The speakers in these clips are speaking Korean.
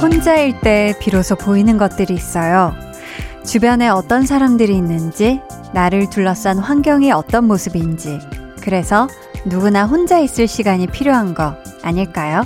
혼자일 때 비로소 보이는 것들이 있어요. 주변에 어떤 사람들이 있는지, 나를 둘러싼 환경이 어떤 모습인지. 그래서 누구나 혼자 있을 시간이 필요한 거 아닐까요?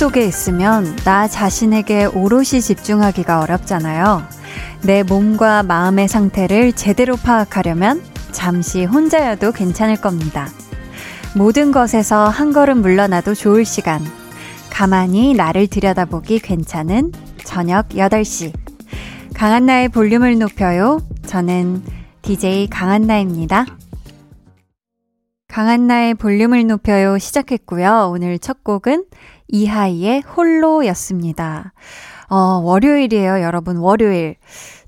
속에 있으면 나 자신에게 오롯이 집중하기가 어렵잖아요. 내 몸과 마음의 상태를 제대로 파악하려면 잠시 혼자여도 괜찮을 겁니다. 모든 것에서 한 걸음 물러나도 좋을 시간. 가만히 나를 들여다보기 괜찮은 저녁 8시. 강한나의 볼륨을 높여요. 저는 DJ 강한나입니다. 강한나의 볼륨을 높여요 시작했고요. 오늘 첫 곡은 이하이의 홀로였습니다. 어, 월요일이에요, 여러분. 월요일.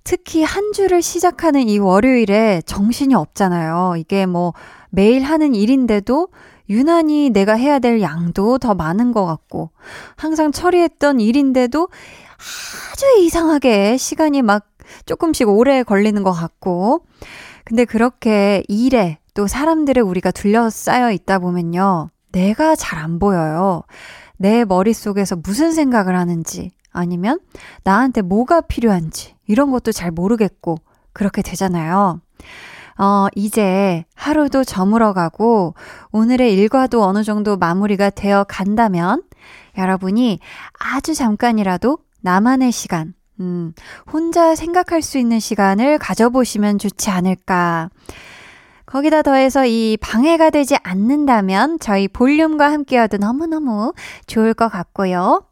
특히 한 주를 시작하는 이 월요일에 정신이 없잖아요. 이게 뭐 매일 하는 일인데도 유난히 내가 해야 될 양도 더 많은 것 같고, 항상 처리했던 일인데도 아주 이상하게 시간이 막 조금씩 오래 걸리는 것 같고, 근데 그렇게 일에 또 사람들의 우리가 둘러싸여 있다 보면요. 내가 잘 안 보여요. 내 머릿속에서 무슨 생각을 하는지 아니면 나한테 뭐가 필요한지 이런 것도 잘 모르겠고 그렇게 되잖아요. 어, 이제 하루도 저물어가고 오늘의 일과도 어느 정도 마무리가 되어 간다면 여러분이 아주 잠깐이라도 나만의 시간, 음, 혼자 생각할 수 있는 시간을 가져보시면 좋지 않을까. 거기다 더해서 이 방해가 되지 않는다면 저희 볼륨과 함께여도 너무너무 좋을 것 같고요.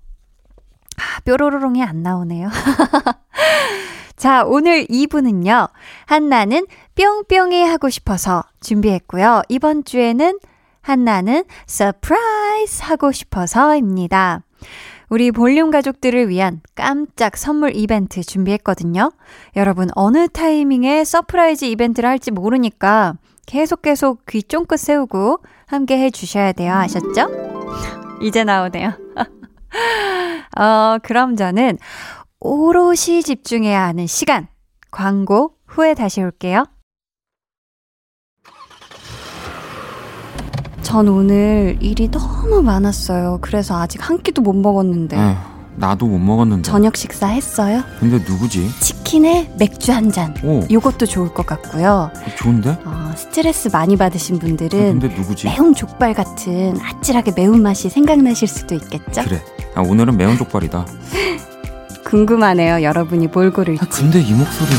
아, 뾰로로롱이 안 나오네요. 자, 오늘 2부는요. 한나는 뿅뿅이 하고 싶어서 준비했고요. 이번 주에는 한나는 surprise 하고 싶어서입니다. 우리 볼륨 가족들을 위한 깜짝 선물 이벤트 준비했거든요. 여러분, 어느 타이밍에 surprise 이벤트를 할지 모르니까 계속 계속 귀 쫑긋 세우고 함께 해 주셔야 돼요. 아셨죠? 이제 나오네요. 어, 그럼 저는 오롯이 집중해야 하는 시간. 광고 후에 다시 올게요. 전 오늘 일이 너무 많았어요. 그래서 아직 한 끼도 못 먹었는데. 에 나도 못 먹었는데. 저녁 식사 했어요? 근데 누구지? 치킨에 맥주 한 잔. 오. 요것도 좋을 것 같고요. 좋은데? 어, 스트레스 많이 받으신 분들은. 아, 근데 누구지? 매운 족발 같은 아찔하게 매운 맛이 생각나실 수도 있겠죠? 그래. 아, 오늘은 매운 족발이다. 궁금하네요. 여러분이 뭘 고를지. 아, 근데 이 목소리.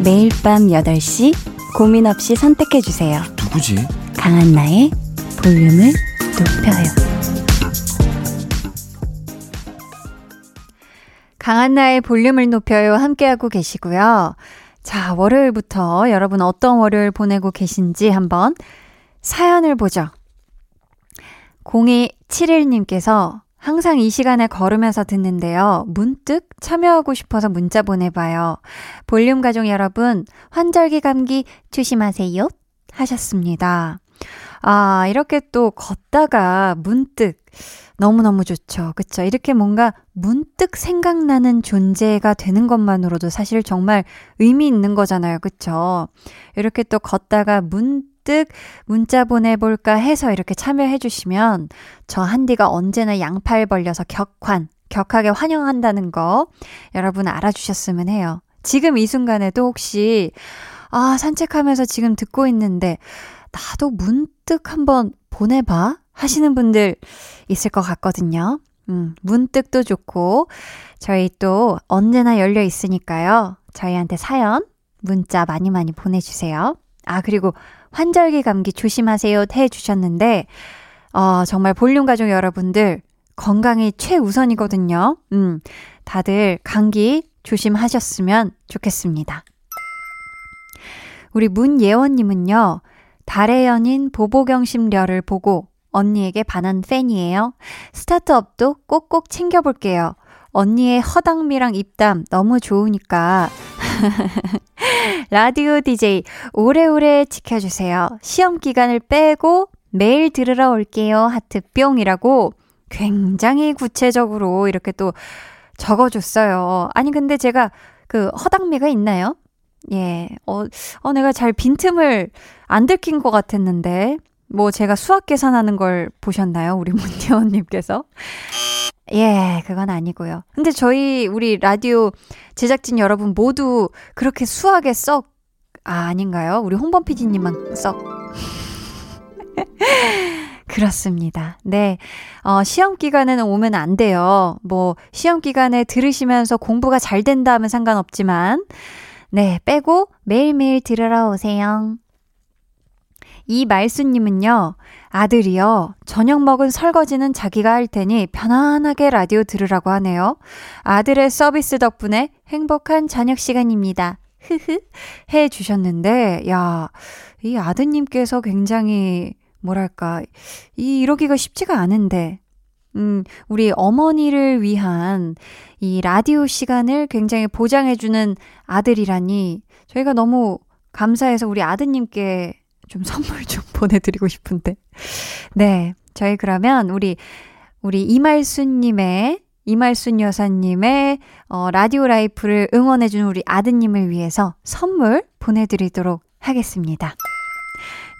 매일 밤 8시 고민 없이 선택해 주세요. 누구지? 강한나의 볼륨을 높여요. 강한나의 볼륨을 높여요. 함께하고 계시고요. 자, 월요일부터 여러분 어떤 월요일 보내고 계신지 한번 사연을 보죠. 0271님께서 항상 이 시간에 걸으면서 듣는데요. 문득 참여하고 싶어서 문자 보내봐요. 볼륨 가족 여러분, 환절기 감기 조심하세요. 하셨습니다. 아, 이렇게 또 걷다가 문득 너무너무 좋죠. 그쵸? 이렇게 뭔가 문득 생각나는 존재가 되는 것만으로도 사실 정말 의미 있는 거잖아요. 그쵸? 이렇게 또 걷다가 문득 문자 보내볼까 해서 이렇게 참여해주시면 저 한디가 언제나 양팔 벌려서 격환, 격하게 환영한다는 거 여러분 알아주셨으면 해요. 지금 이 순간에도 혹시, 아, 산책하면서 지금 듣고 있는데, 나도 문득 한번 보내봐? 하시는 분들 있을 것 같거든요. 음, 문득도 좋고, 저희 또 언제나 열려 있으니까요. 저희한테 사연, 문자 많이 많이 보내주세요. 아, 그리고 환절기 감기 조심하세요 해 주셨는데, 어, 정말 볼륨 가족 여러분들 건강이 최우선이거든요. 음, 다들 감기 조심하셨으면 좋겠습니다. 우리 문예원님은요, 달의 연인 보보경심려를 보고 언니에게 반한 팬이에요. 스타트업도 꼭꼭 챙겨볼게요. 언니의 허당미랑 입담 너무 좋으니까. 라디오 DJ 오래오래 지켜주세요. 시험 기간을 빼고 매일 들으러 올게요. 하트 뿅이라고 굉장히 구체적으로 이렇게 또 적어줬어요. 아니, 근데 제가 그 허당미가 있나요? 예, 어, 어, 내가 잘 빈틈을 안 들킨 것 같았는데, 뭐 제가 수학 계산하는 걸 보셨나요? 우리 문혜원님께서? 예, 그건 아니고요. 근데 저희, 우리 라디오 제작진 여러분 모두 그렇게 수학에 썩, 아, 아닌가요? 우리 홍범 PD님만 썩. 그렇습니다. 네. 어, 시험 기간에는 오면 안 돼요. 뭐, 시험 기간에 들으시면서 공부가 잘 된다 하면 상관없지만, 네, 빼고 매일매일 들으러 오세요. 이 말수님은요, 아들이요, 저녁 먹은 설거지는 자기가 할 테니 편안하게 라디오 들으라고 하네요. 아들의 서비스 덕분에 행복한 저녁 시간입니다. 흐흐, 해 주셨는데, 야, 이 아드님께서 굉장히 뭐랄까, 이, 이러기가 쉽지가 않은데, 음, 우리 어머니를 위한 이 라디오 시간을 굉장히 보장해주는 아들이라니, 저희가 너무 감사해서 우리 아드님께 좀 선물 좀 보내드리고 싶은데. 네. 저희 그러면 우리, 우리 이말순님의, 이말순 여사님의, 어, 라디오 라이프를 응원해주는 우리 아드님을 위해서 선물 보내드리도록 하겠습니다.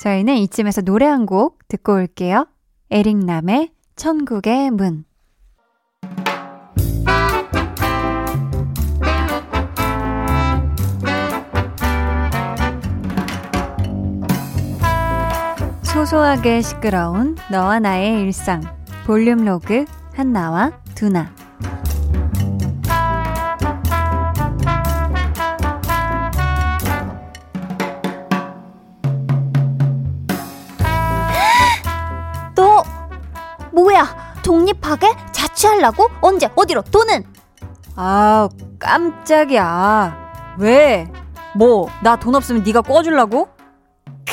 저희는 이쯤에서 노래 한 곡 듣고 올게요. 에릭남의 천국의 문. 소소하게 시끄러운 너와 나의 일상. 볼륨 로그 한나와 두나. 뭐야? 독립하게? 자취하려고? 언제? 어디로? 돈은? 아, 깜짝이야. 왜? 뭐, 나 돈 없으면 네가 꿔주려고?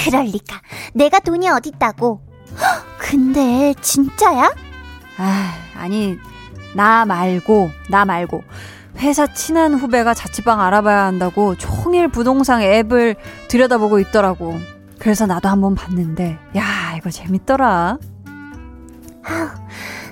그럴 리가. 내가 돈이 어딨다고. 근데 진짜야? 아, 아니 나 말고 나 말고 회사 친한 후배가 자취방 알아봐야 한다고 총일 부동산 앱을 들여다보고 있더라고. 그래서 나도 한번 봤는데 야, 이거 재밌더라.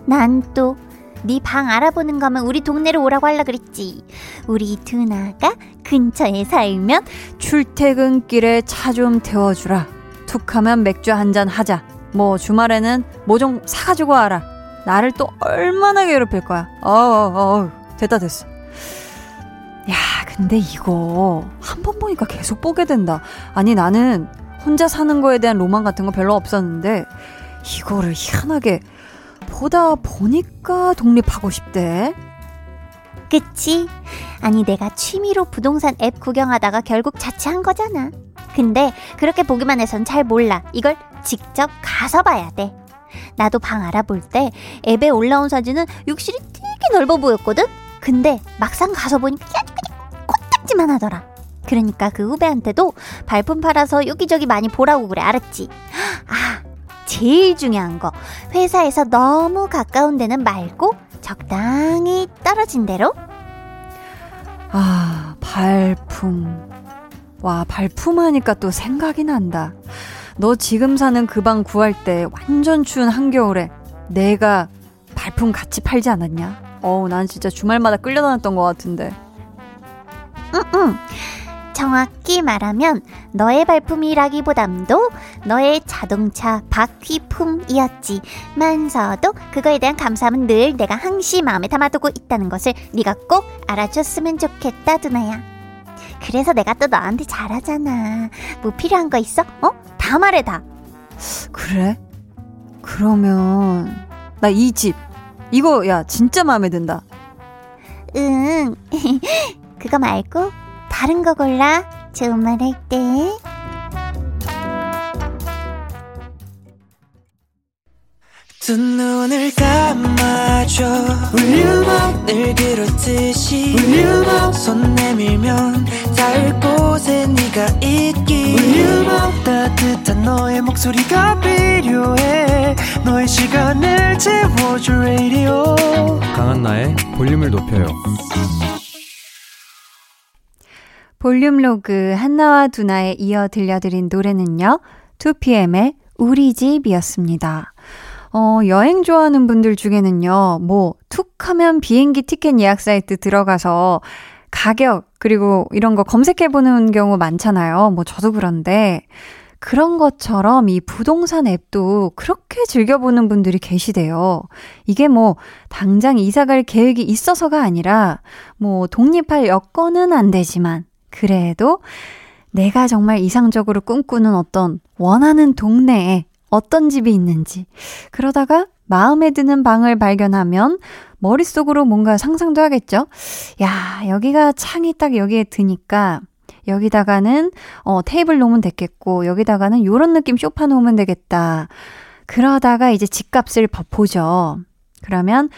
난 또 네 방 알아보는 거면 우리 동네로 오라고 하려 그랬지. 우리 두나가 근처에 살면 출퇴근길에 차 좀 태워주라. 툭하면 맥주 한 잔 하자. 뭐 주말에는 뭐 좀 사가지고 와라. 나를 또 얼마나 괴롭힐 거야. 어, 어, 어, 됐다 됐어. 야, 근데 이거 한 번 보니까 계속 보게 된다. 아니 나는 혼자 사는 거에 대한 로망 같은 거 별로 없었는데 이거를 희한하게 보다 보니까 독립하고 싶대. 그치? 아니, 내가 취미로 부동산 앱 구경하다가 결국 자취한 거잖아. 근데 그렇게 보기만 해선 잘 몰라. 이걸 직접 가서 봐야 돼. 나도 방 알아볼 때 앱에 올라온 사진은 욕실이 되게 넓어 보였거든? 근데 막상 가서 보니까 그냥 코딱지만 하더라. 그러니까 그 후배한테도 발품 팔아서 여기저기 많이 보라고 그래, 알았지? 아, 제일 중요한 거. 회사에서 너무 가까운 데는 말고 적당히 떨어진 대로? 아, 발품. 와, 발품 하니까 또 생각이 난다. 너 지금 사는 그 방 구할 때 완전 추운 한겨울에 내가 발품 같이 팔지 않았냐? 어우, 난 진짜 주말마다 끌려다녔던 것 같은데. 응, 응. 정확히 말하면 너의 발품이라기보담도 너의 자동차 바퀴품이었지. 만서도 그거에 대한 감사함은 늘 내가 항시 마음에 담아두고 있다는 것을 네가 꼭 알아줬으면 좋겠다, 두나야. 그래서 내가 또 너한테 잘하잖아. 뭐 필요한 거 있어? 어? 다 말해 다. 그래? 그러면 나 이 집 이거 야 진짜 마음에 든다. 응. 그거 말고 다른 거 골라. 좋은 말 할 때. 두 눈을 감아줘 울륨업 늘 그렇듯이 울륨업 손 내밀면 닿을 곳에 네가 있기 울륨업 따뜻한 너의 목소리가 필요해 너의 시간을 채워줄 radio 강한나의 볼륨을 높여요. 볼륨 로그 한나와 두나에 이어 들려드린 노래는요. 2PM의 우리 집이었습니다. 어, 여행 좋아하는 분들 중에는요, 뭐, 툭 하면 비행기 티켓 예약 사이트 들어가서 가격, 그리고 이런 거 검색해보는 경우 많잖아요. 뭐, 저도 그런데, 그런 것처럼 이 부동산 앱도 그렇게 즐겨보는 분들이 계시대요. 이게 뭐, 당장 이사 갈 계획이 있어서가 아니라, 뭐, 독립할 여건은 안 되지만, 그래도 내가 정말 이상적으로 꿈꾸는 어떤 원하는 동네에 어떤 집이 있는지, 그러다가 마음에 드는 방을 발견하면 머릿속으로 뭔가 상상도 하겠죠? 야, 여기가 창이 딱 여기에 드니까 여기다가는 어, 테이블 놓으면 됐겠고, 여기다가는 요런 느낌 쇼파 놓으면 되겠다. 그러다가 이제 집값을 보죠. 그러면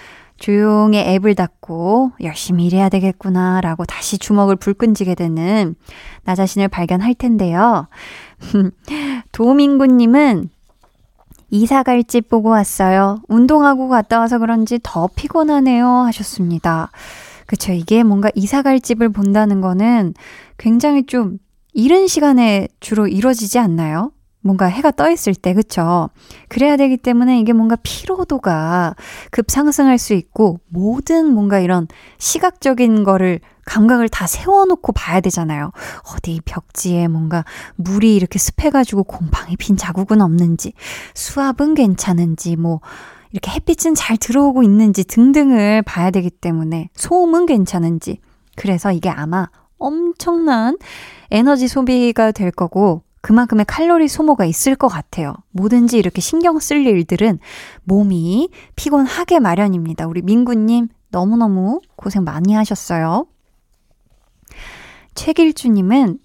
조용히 앱을 닫고 열심히 일해야 되겠구나 라고 다시 주먹을 불끈 쥐게 되는 나 자신을 발견할 텐데요. 도민구님은 이사 갈 집 보고 왔어요. 운동하고 갔다 와서 그런지 더 피곤하네요. 하셨습니다. 그쵸. 이게 뭔가 이사 갈 집을 본다는 거는 굉장히 좀 이른 시간에 주로 이루어지지 않나요? 뭔가 해가 떠 있을 때, 그쵸? 그래야 되기 때문에 이게 뭔가 피로도가 급상승할 수 있고, 모든 뭔가 이런 시각적인 거를, 감각을 다 세워놓고 봐야 되잖아요. 어디 벽지에 뭔가 물이 이렇게 습해가지고 곰팡이 핀 자국은 없는지, 수압은 괜찮은지, 뭐, 이렇게 햇빛은 잘 들어오고 있는지 등등을 봐야 되기 때문에, 소음은 괜찮은지. 그래서 이게 아마 엄청난 에너지 소비가 될 거고, 그만큼의 칼로리 소모가 있을 것 같아요. 뭐든지 이렇게 신경 쓸 일들은 몸이 피곤하게 마련입니다. 우리 민구님 너무너무 고생 많이 하셨어요. 최길주님은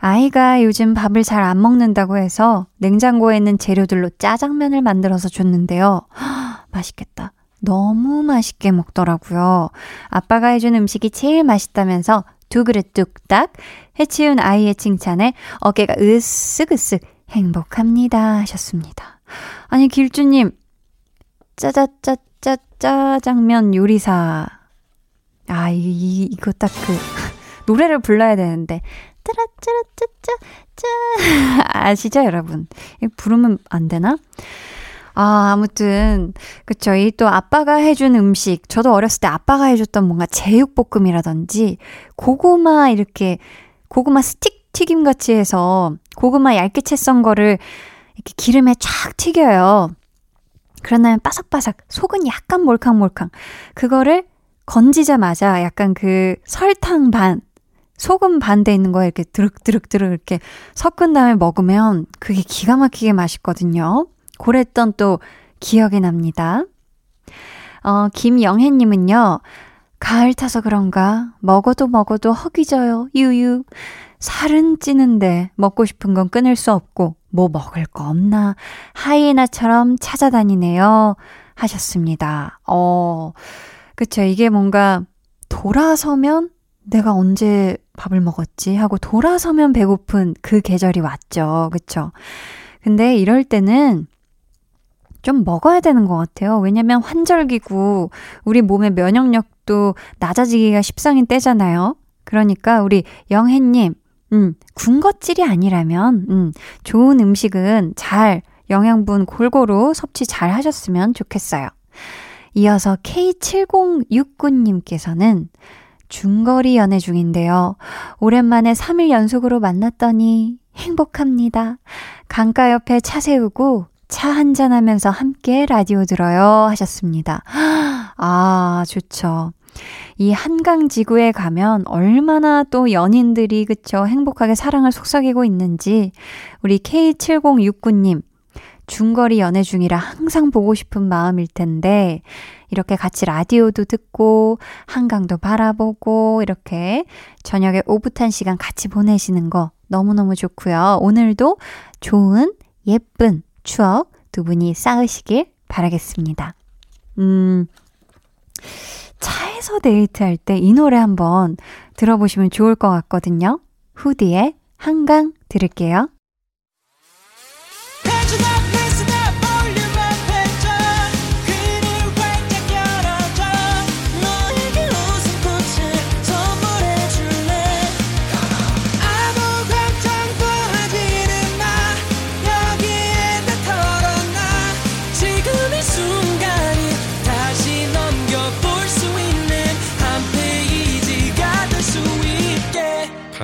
아이가 요즘 밥을 잘 안 먹는다고 해서 냉장고에 있는 재료들로 짜장면을 만들어서 줬는데요. 허, 맛있겠다. 너무 맛있게 먹더라고요. 아빠가 해준 음식이 제일 맛있다면서 두 그릇 뚝딱 해치운 아이의 칭찬에 어깨가 으쓱으쓱 행복합니다 하셨습니다. 아니 길주님 짜자짜짜 짜장면 요리사 아 이, 이, 이거 딱 그 노래를 불러야 되는데 짜라짜라짜짜짜 아시죠 여러분? 부르면 안 되나? 아, 아무튼, 그쵸. 이 또 아빠가 해준 음식, 저도 어렸을 때 아빠가 해줬던 뭔가 제육볶음이라든지, 고구마 이렇게, 고구마 스틱 튀김 같이 해서, 고구마 얇게 채 썬 거를 이렇게 기름에 쫙 튀겨요. 그런 다음에 바삭바삭, 속은 약간 몰캉몰캉. 그거를 건지자마자 약간 그 설탕 반, 소금 반대 있는 거에 이렇게 드륵드륵드륵 이렇게 섞은 다음에 먹으면 그게 기가 막히게 맛있거든요. 그랬던 또 기억이 납니다. 어, 김영혜님은요, 가을 타서 그런가, 먹어도 먹어도 허기져요, 유유. 살은 찌는데 먹고 싶은 건 끊을 수 없고, 뭐 먹을 거 없나, 하이에나처럼 찾아다니네요. 하셨습니다. 어, 그쵸. 이게 뭔가 돌아서면 내가 언제 밥을 먹었지 하고 돌아서면 배고픈 그 계절이 왔죠. 그쵸. 근데 이럴 때는 좀 먹어야 되는 것 같아요. 왜냐면 환절기고 우리 몸의 면역력도 낮아지기가 십상인 때잖아요. 그러니까 우리 영혜님, 음, 군것질이 아니라면, 음, 좋은 음식은 잘 영양분 골고루 섭취 잘 하셨으면 좋겠어요. 이어서 K7069님께서는 중거리 연애 중인데요. 오랜만에 3일 연속으로 만났더니 행복합니다. 강가 옆에 차 세우고 차 한잔 하면서 함께 라디오 들어요 하셨습니다. 아, 좋죠. 이 한강 지구에 가면 얼마나 또 연인들이 그쵸 행복하게 사랑을 속삭이고 있는지 우리 K7069님 중거리 연애 중이라 항상 보고 싶은 마음일 텐데 이렇게 같이 라디오도 듣고 한강도 바라보고 이렇게 저녁에 오붓한 시간 같이 보내시는 거 너무너무 좋고요. 오늘도 좋은 예쁜 추억 두 분이 쌓으시길 바라겠습니다. 음, 차에서 데이트할 때 이 노래 한번 들어보시면 좋을 것 같거든요. 후디의 한강 들을게요.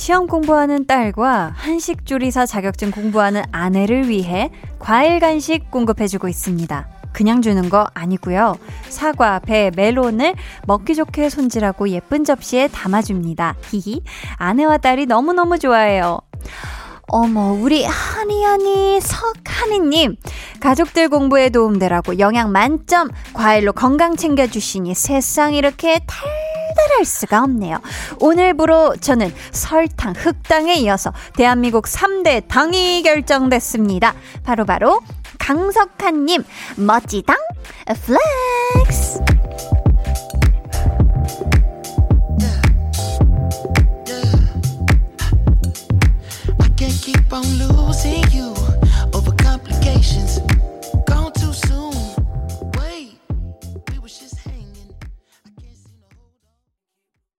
시험 공부하는 딸과 한식 조리사 자격증 공부하는 아내를 위해 과일 간식 공급해주고 있습니다. 그냥 주는 거 아니고요. 사과, 배, 멜론을 먹기 좋게 손질하고 예쁜 접시에 담아줍니다. 히히. 아내와 딸이 너무너무 좋아해요. 어머, 우리 하니하니 석하니님. 가족들 공부에 도움되라고 영양 만점 과일로 건강 챙겨주시니 세상 이렇게 달달할 수가 없네요. 오늘부로 저는 설탕, 흑당에 이어서 대한민국 3대 당이 결정됐습니다. 바로바로 바로 강석한님, 멋지당, flex! keep on losing you over complications.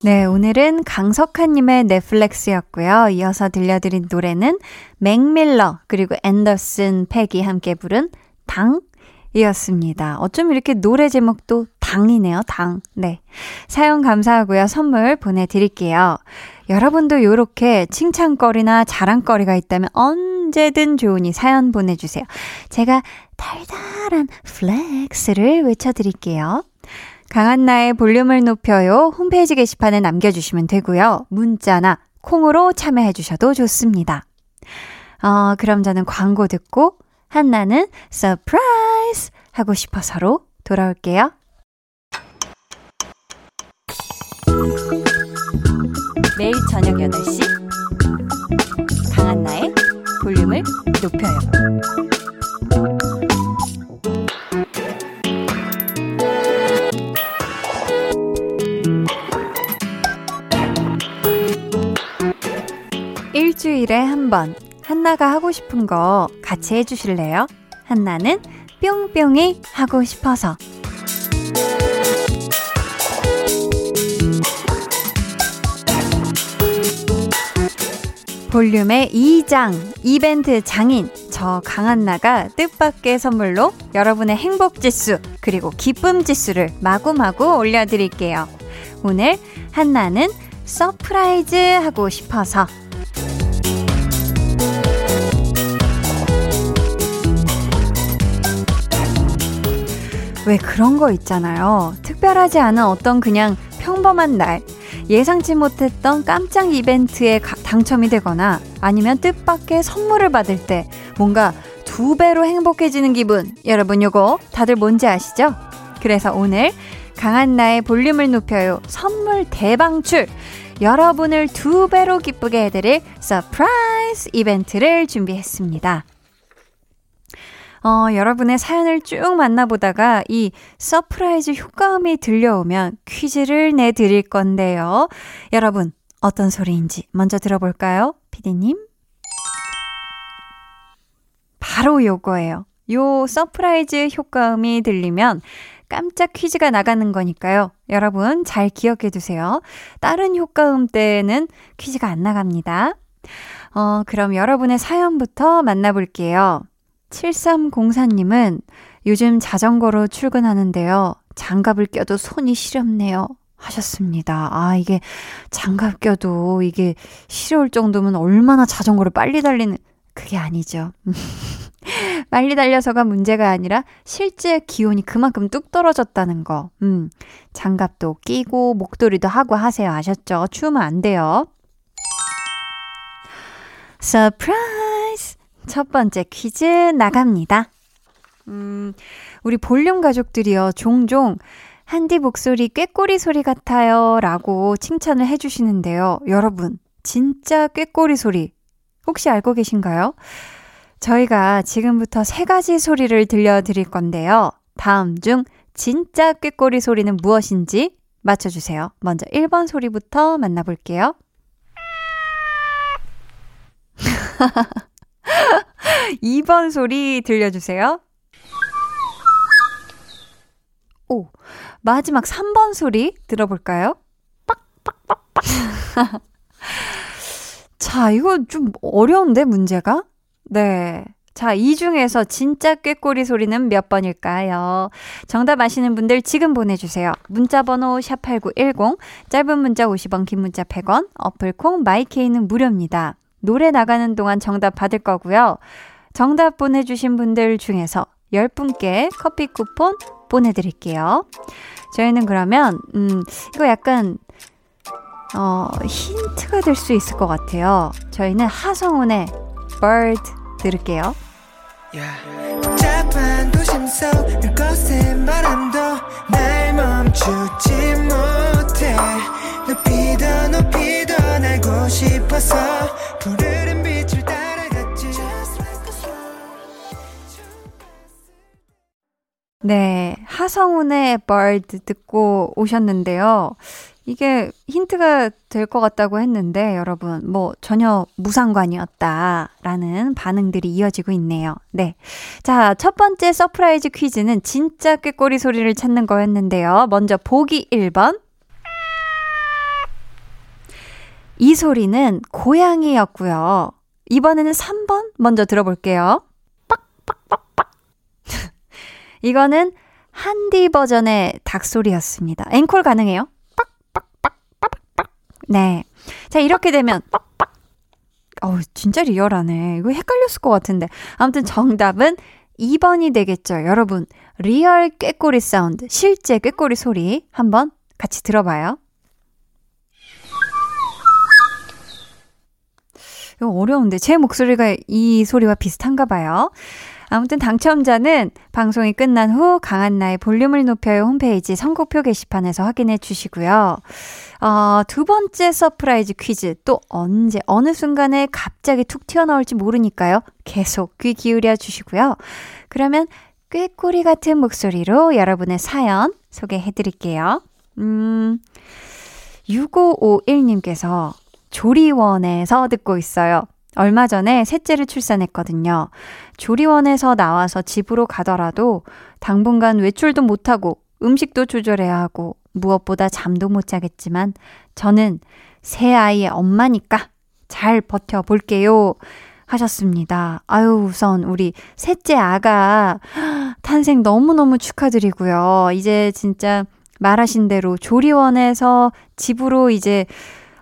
네, 오늘은 강석한님의 flex였고요. 이어서 들려드린 노래는 맥밀러 그리고 앤더슨 팩이 함께 부른 Dang이었습니다. 어쩜 이렇게 노래 제목도 당이네요, 당. 네. 사연 감사하고요. 선물 보내드릴게요. 여러분도 이렇게 칭찬거리나 자랑거리가 있다면 언제든 좋으니 사연 보내주세요. 제가 달달한 flex를 외쳐드릴게요. 강한나의 볼륨을 높여요. 홈페이지 게시판에 남겨주시면 되고요. 문자나 콩으로 참여해주셔도 좋습니다. 어, 그럼 저는 광고 듣고 한나는 surprise 하고 싶어서로 돌아올게요. 매일 저녁 8시 강한나의 볼륨을 높여요. 일주일에 한 번 한나가 하고 싶은 거 같이 해주실래요? 한나는 뿅뿅이 하고 싶어서 볼륨의 2장 이벤트 장인 저 강한나가 뜻밖의 선물로 여러분의 행복 지수 그리고 기쁨 지수를 마구마구 올려드릴게요. 오늘 한나는 surprise 하고 싶어서 왜 그런 거 있잖아요. 특별하지 않은 어떤 그냥 평범한 날 예상치 못했던 깜짝 이벤트에 당첨이 되거나 아니면 뜻밖의 선물을 받을 때 뭔가 두 배로 행복해지는 기분. 여러분 요거 다들 뭔지 아시죠? 그래서 오늘 강한나의 볼륨을 높여요. 선물 대방출. 여러분을 두 배로 기쁘게 해드릴 surprise 이벤트를 준비했습니다. 어, 여러분의 사연을 쭉 만나보다가 이 surprise 효과음이 들려오면 퀴즈를 내드릴 건데요. 여러분, 어떤 소리인지 먼저 들어볼까요? 피디님? 바로 요거예요. 요 surprise 효과음이 들리면 깜짝 퀴즈가 나가는 거니까요. 여러분 잘 기억해 두세요. 다른 효과음 때는 퀴즈가 안 나갑니다. 어, 그럼 여러분의 사연부터 만나볼게요. 7304님은 요즘 자전거로 출근하는데요. 장갑을 껴도 손이 시렵네요. 하셨습니다. 아, 이게 장갑 껴도 이게 시려울 정도면 얼마나 자전거를 빨리 달리는, 그게 아니죠. 빨리 달려서가 문제가 아니라 실제 기온이 그만큼 뚝 떨어졌다는 거. 음, 장갑도 끼고 목도리도 하고 하세요. 아셨죠? 추우면 안 돼요. Surprise! 첫 번째 퀴즈 나갑니다. 음, 우리 볼륨 가족들이요, 종종 한디 목소리 꾀꼬리 소리 같아요 라고 칭찬을 해주시는데요. 여러분, 진짜 꾀꼬리 소리 혹시 알고 계신가요? 저희가 지금부터 세 가지 소리를 들려드릴 건데요. 다음 중 진짜 꾀꼬리 소리는 무엇인지 맞춰주세요. 먼저 1번 소리부터 만나볼게요. 2번 소리 들려주세요. 오, 마지막 3번 소리 들어볼까요? 자, 이거 좀 어려운데, 문제가? 네. 자, 이 중에서 진짜 꾀꼬리 소리는 몇 번일까요? 정답 아시는 분들 지금 보내주세요. 문자번호 샵8910, 짧은 문자 50원, 긴 문자 100원, 어플콩, 마이케이는 무료입니다. 노래 나가는 동안 정답 받을 거고요. 정답 보내주신 분들 중에서 10분께 커피 쿠폰 보내드릴게요. 저희는 그러면, 음, 이거 약간, 어, 힌트가 될 수 있을 것 같아요. 저희는 하성운의 Bird 들을게요. 못해 높이 더 높이 더 날고 싶어서 푸르른 빛을 따라갔지. 네, 하성운의 Bird 듣고 오셨는데요. 이게 힌트가 될 것 같다고 했는데 여러분 뭐 전혀 무상관이었다라는 반응들이 이어지고 있네요. 네. 자, 첫 번째 surprise 퀴즈는 진짜 꾀꼬리 소리를 찾는 거였는데요. 먼저 보기 1번. 이 소리는 고양이였고요. 이번에는 3번 먼저 들어볼게요. 이거는 한디 버전의 닭소리였습니다. 앵콜 가능해요? 네. 자, 이렇게 되면 어우, 진짜 리얼하네. 이거 헷갈렸을 것 같은데. 아무튼 정답은 2번이 되겠죠. 여러분, real 꾀꼬리 사운드, 실제 꾀꼬리 소리 한번 같이 들어봐요. 이거 어려운데 제 목소리가 이 소리와 비슷한가 봐요. 아무튼 당첨자는 방송이 끝난 후 강한나의 볼륨을 높여요 홈페이지 선곡표 게시판에서 확인해 주시고요. 어, 두 번째 surprise 퀴즈 또 언제 어느 순간에 갑자기 툭 튀어나올지 모르니까요. 계속 귀 기울여 주시고요. 그러면 꾀꼬리 같은 목소리로 여러분의 사연 소개해 드릴게요. 음, 6551님께서 조리원에서 듣고 있어요. 얼마 전에 셋째를 출산했거든요. 조리원에서 나와서 집으로 가더라도 당분간 외출도 못하고 음식도 조절해야 하고 무엇보다 잠도 못 자겠지만 저는 새 아이의 엄마니까 잘 버텨볼게요. 하셨습니다. 아유, 우선 우리 셋째 아가 탄생 너무너무 축하드리고요. 이제 진짜 말하신 대로 조리원에서 집으로 이제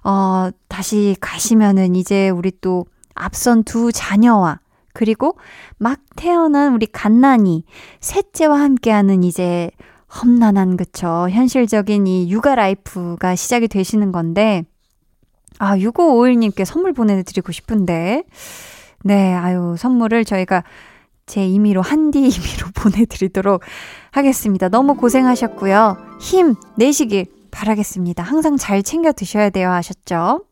어, 다시 가시면은 이제 우리 또 앞선 두 자녀와 그리고 막 태어난 우리 갓난이 셋째와 함께하는 이제 험난한 그쵸 현실적인 이 육아 life가 시작이 되시는 건데 아 6551님께 선물 보내드리고 싶은데 네 아유 선물을 저희가 제 임의로 한디 임의로 보내드리도록 하겠습니다. 너무 고생하셨고요. 힘 내시길 바라겠습니다. 항상 잘 챙겨 드셔야 돼요 하셨죠?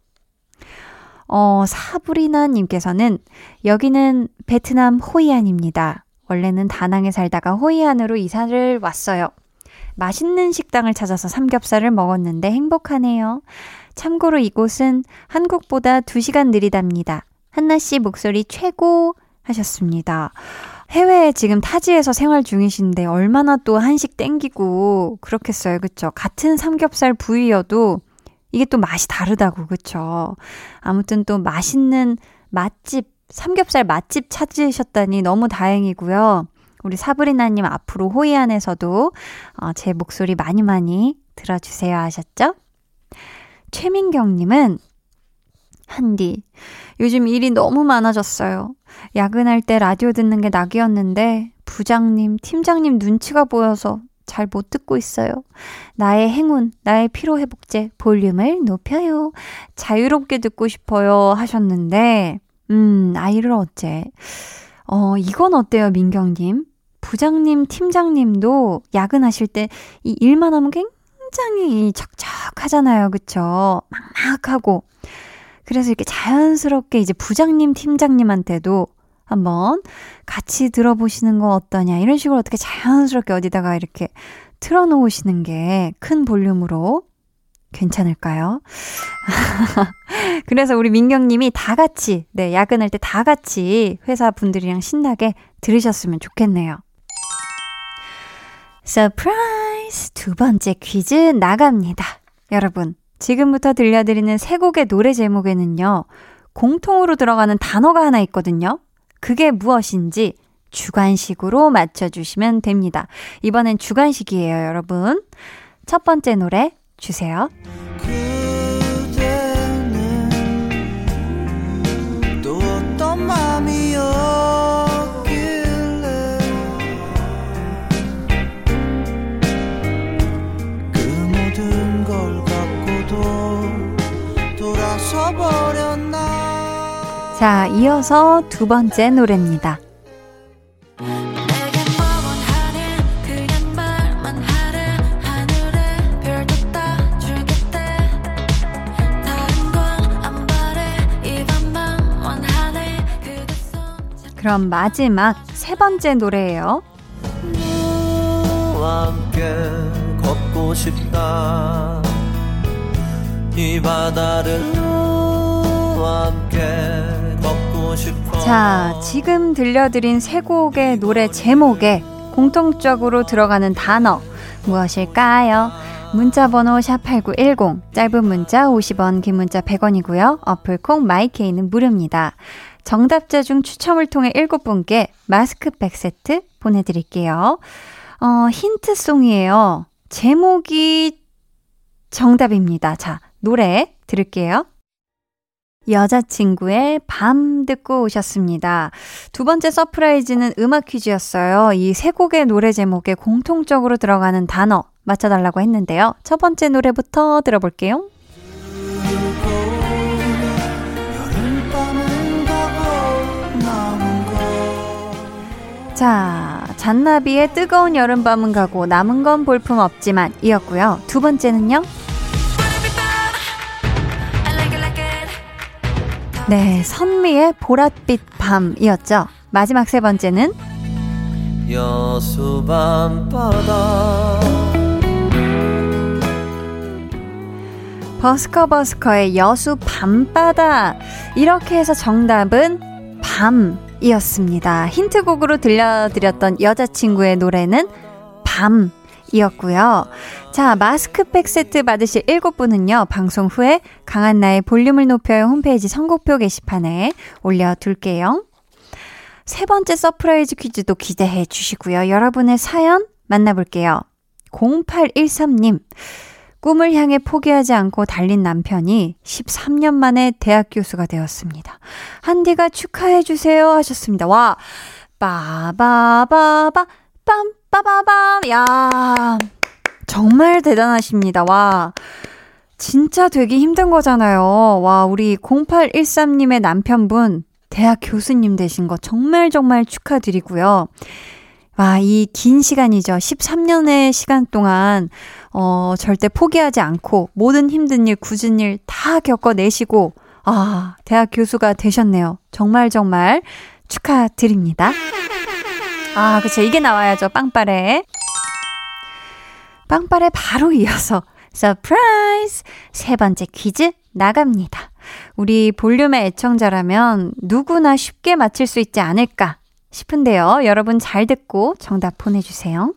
어, 사브리나님께서는 여기는 베트남 호이안입니다. 원래는 다낭에 살다가 호이안으로 이사를 왔어요. 맛있는 식당을 찾아서 삼겹살을 먹었는데 행복하네요. 참고로 이곳은 한국보다 2시간 느리답니다. 한나 씨 목소리 최고 하셨습니다. 해외에 지금 타지에서 생활 중이신데 얼마나 또 한식 땡기고 그렇겠어요. 그쵸? 같은 삼겹살 부위여도 이게 또 맛이 다르다고, 그쵸? 아무튼 또 맛있는 맛집, 삼겹살 맛집 찾으셨다니 너무 다행이고요. 우리 사브리나님 앞으로 호이안에서도 어, 제 목소리 많이 많이 들어주세요 하셨죠? 최민경님은 한디, 요즘 일이 너무 많아졌어요. 야근할 때 라디오 듣는 게 낙이었는데 부장님, 팀장님 눈치가 보여서 잘 못 듣고 있어요. 나의 행운, 나의 피로회복제 볼륨을 높여요. 자유롭게 듣고 싶어요 하셨는데 음, 아이를 어째. 어, 이건 어때요, 민경님? 부장님, 팀장님도 야근하실 때 이 일만 하면 굉장히 척척하잖아요. 그쵸? 막막하고. 그래서 이렇게 자연스럽게 이제 부장님, 팀장님한테도 한번 같이 들어보시는 거 어떠냐. 이런 식으로 어떻게 자연스럽게 어디다가 이렇게 틀어놓으시는 게 큰 볼륨으로 괜찮을까요? 그래서 우리 민경님이 다 같이, 네, 야근할 때 다 같이 회사 분들이랑 신나게 들으셨으면 좋겠네요. Surprise! 두 번째 퀴즈 나갑니다. 여러분, 지금부터 들려드리는 세 곡의 노래 제목에는요, 공통으로 들어가는 단어가 하나 있거든요. 그게 무엇인지 주관식으로 맞춰주시면 됩니다. 이번엔 주관식이에요, 여러분. 첫 번째 노래 주세요. 자, 이어서 두 번째 노래입니다. 그럼 마지막 세 번째 노래예요. 너와 함께 걷고 싶다. 이 바다를 너와 함께 자, 지금 들려드린 세 곡의 노래 제목에 공통적으로 들어가는 단어 무엇일까요? 문자 번호 샵8910 짧은 문자 50원 긴 문자 100원이고요. 어플 콩 마이케이는 무료입니다. 정답자 중 추첨을 통해 7분께 마스크팩 세트 보내드릴게요. 어, 힌트송이에요. 제목이 정답입니다. 자, 노래 들을게요. 여자친구의 밤 듣고 오셨습니다. 두 번째 surprise는 음악 퀴즈였어요. 이 세 곡의 노래 제목에 공통적으로 들어가는 단어 맞춰달라고 했는데요. 첫 번째 노래부터 들어볼게요. 자, 잔나비의 뜨거운 여름밤은 가고 남은 건 볼품 없지만 이었고요. 두 번째는요. 네, 선미의 보랏빛 밤이었죠. 마지막 세 번째는 여수 밤바다 버스커 버스커의 여수 밤바다. 이렇게 해서 정답은 밤이었습니다. 힌트곡으로 들려드렸던 여자친구의 노래는 밤 이었고요. 자, 마스크팩 세트 받으실 7분은요, 방송 후에 강한 나의 볼륨을 높여요 홈페이지 선곡표 게시판에 올려둘게요. 세 번째 surprise 퀴즈도 기대해 주시고요. 여러분의 사연 만나볼게요. 0813님. 꿈을 향해 포기하지 않고 달린 남편이 13년 만에 대학 교수가 되었습니다. 한디가 축하해 주세요 하셨습니다. 와, 빠바바바, 빰 빠바밤. 야, 정말 대단하십니다. 와, 진짜 되기 힘든 거잖아요. 와, 우리 0813님의 남편분, 대학 교수님 되신 거 정말 정말 축하드리고요. 와, 이 긴 시간이죠. 13년의 시간 동안, 어, 절대 포기하지 않고, 모든 힘든 일, 굳은 일 다 겪어내시고, 아, 대학 교수가 되셨네요. 정말 정말 축하드립니다. 아, 그쵸. 이게 나와야죠. 빵빠레. 빵빠레 바로 이어서, surprise! 세 번째 퀴즈 나갑니다. 우리 볼륨의 애청자라면 누구나 쉽게 맞힐 수 있지 않을까 싶은데요. 여러분 잘 듣고 정답 보내주세요.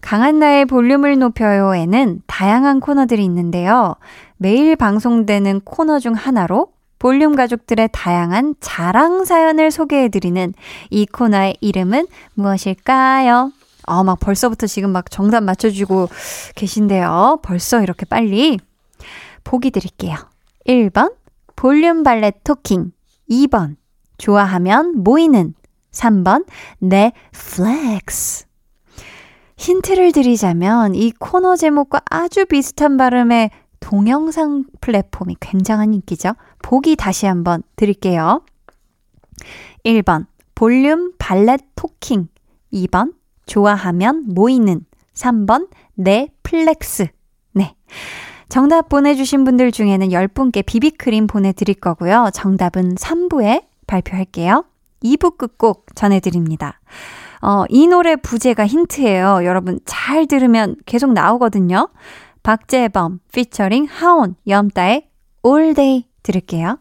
강한나의 볼륨을 높여요에는 다양한 코너들이 있는데요. 매일 방송되는 코너 중 하나로 볼륨 가족들의 다양한 자랑 사연을 소개해드리는 이 코너의 이름은 무엇일까요? 아, 막 벌써부터 지금 막 정답 맞춰주고 계신데요. 벌써 이렇게 빨리. 보기 드릴게요. 1번, 볼륨 valet talking. 2번, 좋아하면 모이는. 3번, 내 flex. 힌트를 드리자면 이 코너 제목과 아주 비슷한 발음의 동영상 플랫폼이 굉장한 인기죠. 보기 다시 한번 드릴게요. 1번, 볼륨 valet talking. 2번, 좋아하면 모이는. 3번, 내 flex. 네. 정답 보내주신 분들 중에는 10분께 비비크림 보내드릴 거고요. 정답은 3부에 발표할게요. 2부 끝곡 전해드립니다. 어, 이 노래 부제가 힌트예요. 여러분 잘 들으면 계속 나오거든요. 박재범 피처링 하온 염따의 Day 들을게요.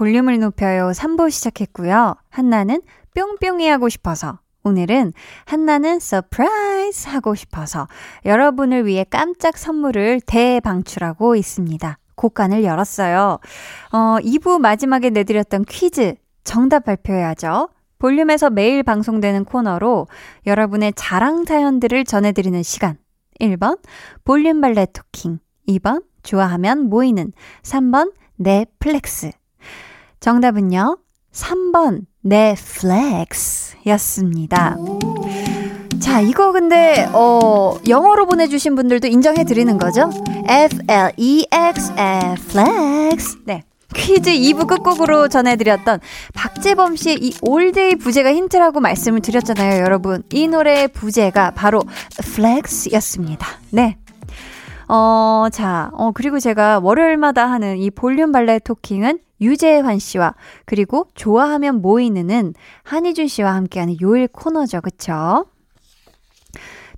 볼륨을 높여요 3부 시작했고요. 한나는 뿅뿅이 하고 싶어서 오늘은 한나는 surprise 하고 싶어서 여러분을 위해 깜짝 선물을 대방출하고 있습니다. 곡간을 열었어요. 어, 2부 마지막에 내드렸던 퀴즈 정답 발표해야죠. 볼륨에서 매일 방송되는 코너로 여러분의 자랑 사연들을 전해드리는 시간. 1번 볼륨 valet talking 2번 좋아하면 모이는 3번 내 flex 정답은요 3번 내 flex 였습니다 자 이거 근데 어 영어로 보내 주신 분들도 인정해 드리는 거죠 F-L-E-X Flex 네 퀴즈 2부 끝곡으로 전해드렸던 박재범 씨의 이 All Day 부제가 힌트라고 말씀을 드렸잖아요, 여러분. 이 노래의 부제가 바로 Flex였습니다. 네. 어, 자, 어, 그리고 제가 월요일마다 하는 이 볼륨 발레 토킹은 유재환 씨와 그리고 좋아하면 모이는은 한희준 씨와 함께하는 요일 코너죠. 그쵸?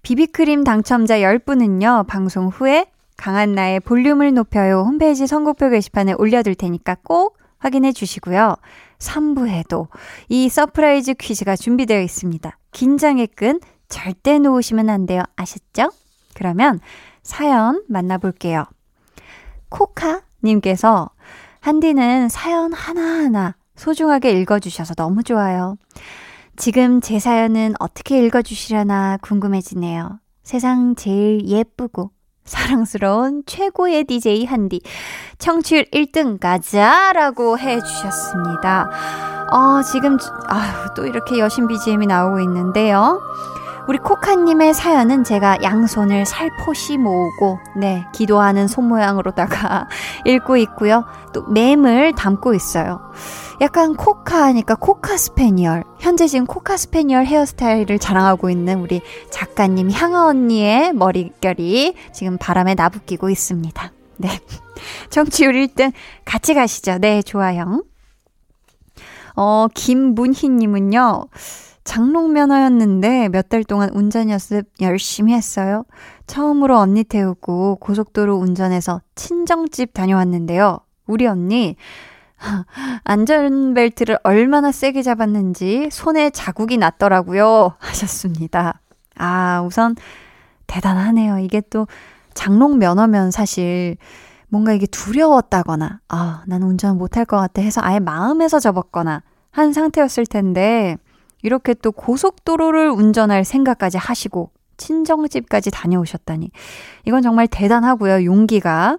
비비크림 당첨자 10분은요, 방송 후에 강한 나의 볼륨을 높여요 홈페이지 선곡표 게시판에 올려둘 테니까 꼭 확인해 주시고요. 3부에도 이 surprise 퀴즈가 준비되어 있습니다. 긴장의 끈 절대 놓으시면 안 돼요. 아셨죠? 그러면 사연 만나볼게요. 코카님께서 한디는 사연 하나하나 소중하게 읽어주셔서 너무 좋아요. 지금 제 사연은 어떻게 읽어주시려나 궁금해지네요. 세상 제일 예쁘고 사랑스러운 최고의 DJ 한디. 청취율 1등 가자 라고 해주셨습니다. 어, 지금, 아유, 또 이렇게 여신 BGM이 나오고 있는데요. 우리 코카님의 사연은 제가 양손을 살포시 모으고, 네, 기도하는 손 모양으로다가 읽고 있고요. 또 맴을 담고 있어요. 약간 코카 하니까 코카 스페니얼. 현재 지금 코카 스페니얼 헤어스타일을 자랑하고 있는 우리 작가님 향아 언니의 머릿결이 지금 바람에 나부끼고 있습니다. 네. 정치율 1등 같이 가시죠. 네, 좋아요. 어, 김문희님은요. 장롱 면허였는데 몇 달 동안 운전 연습 열심히 했어요. 처음으로 언니 태우고 고속도로 운전해서 친정집 다녀왔는데요. 우리 언니 안전벨트를 얼마나 세게 잡았는지 손에 자국이 났더라고요. 하셨습니다. 아, 우선 대단하네요. 이게 또 장롱 면허면 사실 뭔가 이게 두려웠다거나, 아, 나는 운전 못할 것 같아 해서 아예 마음에서 접었거나 한 상태였을 텐데, 이렇게 또 고속도로를 운전할 생각까지 하시고, 친정집까지 다녀오셨다니. 이건 정말 대단하고요, 용기가.